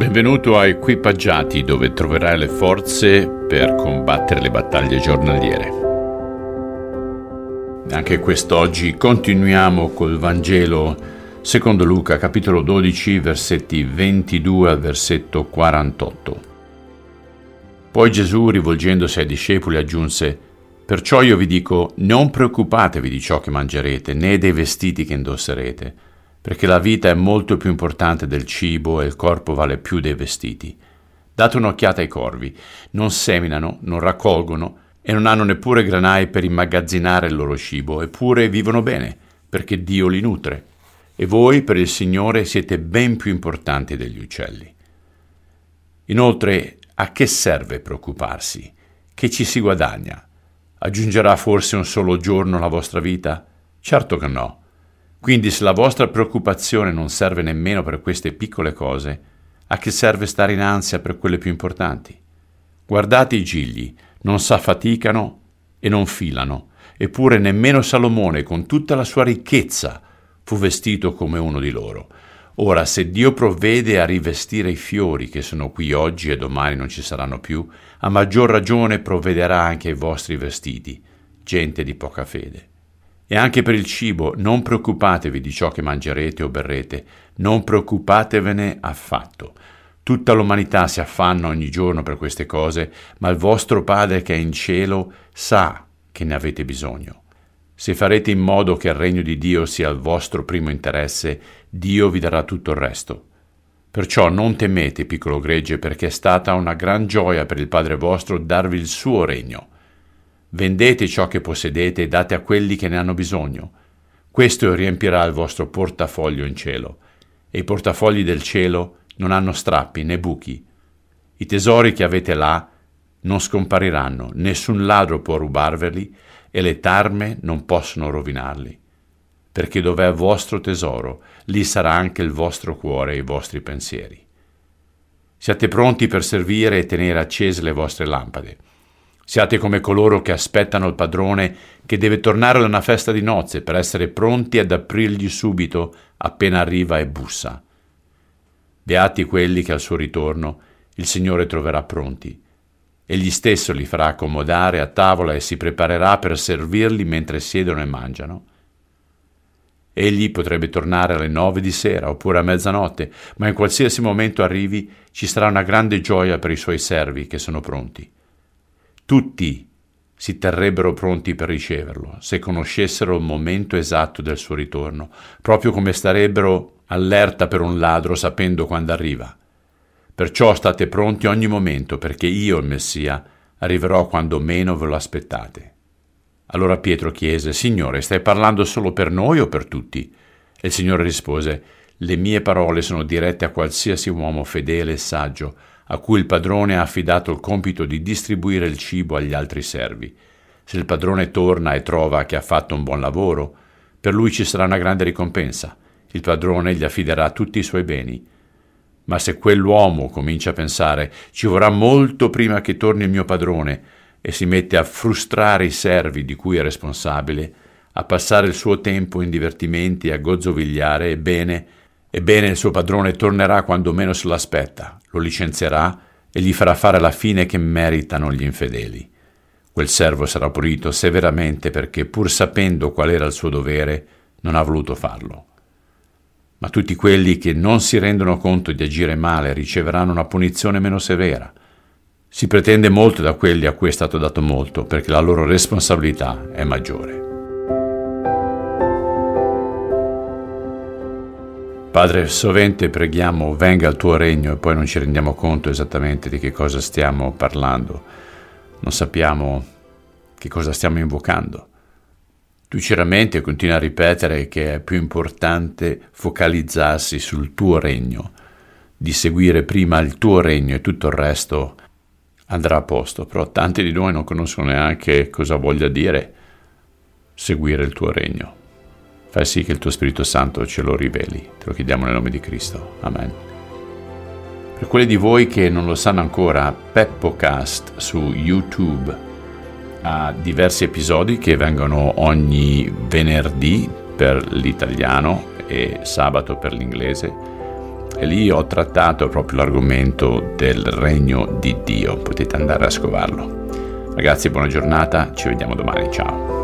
Benvenuto a Equipaggiati dove troverai le forze per combattere le battaglie giornaliere. Anche quest'oggi continuiamo col Vangelo secondo Luca capitolo 12 versetti 22 al versetto 48. Poi Gesù rivolgendosi ai discepoli aggiunse Perciò io vi dico non preoccupatevi di ciò che mangerete né dei vestiti che indosserete perché la vita è molto più importante del cibo e il corpo vale più dei vestiti. Date un'occhiata ai corvi, non seminano, non raccolgono e non hanno neppure granai per immagazzinare il loro cibo, eppure vivono bene, perché Dio li nutre. E voi, per il Signore, siete ben più importanti degli uccelli. Inoltre, a che serve preoccuparsi? Che ci si guadagna? Aggiungerà forse un solo giorno alla vostra vita? Certo che no. Quindi se la vostra preoccupazione non serve nemmeno per queste piccole cose, a che serve stare in ansia per quelle più importanti? Guardate i gigli, non s'affaticano e non filano, eppure nemmeno Salomone, con tutta la sua ricchezza, fu vestito come uno di loro. Ora, se Dio provvede a rivestire i fiori che sono qui oggi e domani non ci saranno più, a maggior ragione provvederà anche ai vostri vestiti, gente di poca fede. E anche per il cibo non preoccupatevi di ciò che mangerete o berrete, non preoccupatevene affatto. Tutta l'umanità si affanna ogni giorno per queste cose, ma il vostro Padre che è in cielo sa che ne avete bisogno. Se farete in modo che il regno di Dio sia il vostro primo interesse, Dio vi darà tutto il resto. Perciò non temete, piccolo gregge, perché è stata una gran gioia per il Padre vostro darvi il suo regno. Vendete ciò che possedete e date a quelli che ne hanno bisogno. Questo riempirà il vostro portafoglio in cielo. E i portafogli del cielo non hanno strappi né buchi. I tesori che avete là non scompariranno, nessun ladro può rubarveli e le tarme non possono rovinarli. Perché dov'è il vostro tesoro, lì sarà anche il vostro cuore e i vostri pensieri. Siate pronti per servire e tenere accese le vostre lampade Siate come coloro che aspettano il padrone che deve tornare da una festa di nozze per essere pronti ad aprirgli subito appena arriva e bussa. Beati quelli che al suo ritorno il Signore troverà pronti. Egli stesso li farà accomodare a tavola e si preparerà per servirli mentre siedono e mangiano. Egli potrebbe tornare alle nove di sera oppure a mezzanotte, ma in qualsiasi momento arrivi ci sarà una grande gioia per i suoi servi che sono pronti. Tutti si terrebbero pronti per riceverlo, se conoscessero il momento esatto del suo ritorno, proprio come starebbero allerta per un ladro sapendo quando arriva. Perciò state pronti ogni momento, perché io, il Messia, arriverò quando meno ve lo aspettate. Allora Pietro chiese, Signore, stai parlando solo per noi o per tutti? E il Signore rispose, Le mie parole sono dirette a qualsiasi uomo fedele e saggio, a cui il padrone ha affidato il compito di distribuire il cibo agli altri servi. Se il padrone torna e trova che ha fatto un buon lavoro, per lui ci sarà una grande ricompensa. Il padrone gli affiderà tutti i suoi beni. Ma se quell'uomo comincia a pensare ci vorrà molto prima che torni il mio padrone e si mette a frustrare i servi di cui è responsabile, a passare il suo tempo in divertimenti e a gozzovigliare, ebbene, Ebbene il suo padrone tornerà quando meno se lo aspetta, lo licenzierà e gli farà fare la fine che meritano gli infedeli. Quel servo sarà pulito severamente perché, pur sapendo qual era il suo dovere, non ha voluto farlo. Ma tutti quelli che non si rendono conto di agire male riceveranno una punizione meno severa. Si pretende molto da quelli a cui è stato dato molto perché la loro responsabilità è maggiore. Padre, sovente preghiamo venga il tuo regno e poi non ci rendiamo conto esattamente di che cosa stiamo parlando, non sappiamo che cosa stiamo invocando. Tu ci rammenti e continui a ripetere che è più importante focalizzarsi sul tuo regno, di seguire prima il tuo regno e tutto il resto andrà a posto, però tanti di noi non conoscono neanche cosa voglia dire seguire il tuo regno. Fai sì che il tuo Spirito Santo ce lo riveli. Te lo chiediamo nel nome di Cristo. Amen. Per quelli di voi che non lo sanno ancora, PeppoCast su YouTube ha diversi episodi che vengono ogni venerdì per l'italiano e sabato per l'inglese e lì ho trattato proprio l'argomento del regno di Dio. Potete andare a scovarlo. Ragazzi, buona giornata, ci vediamo domani, ciao.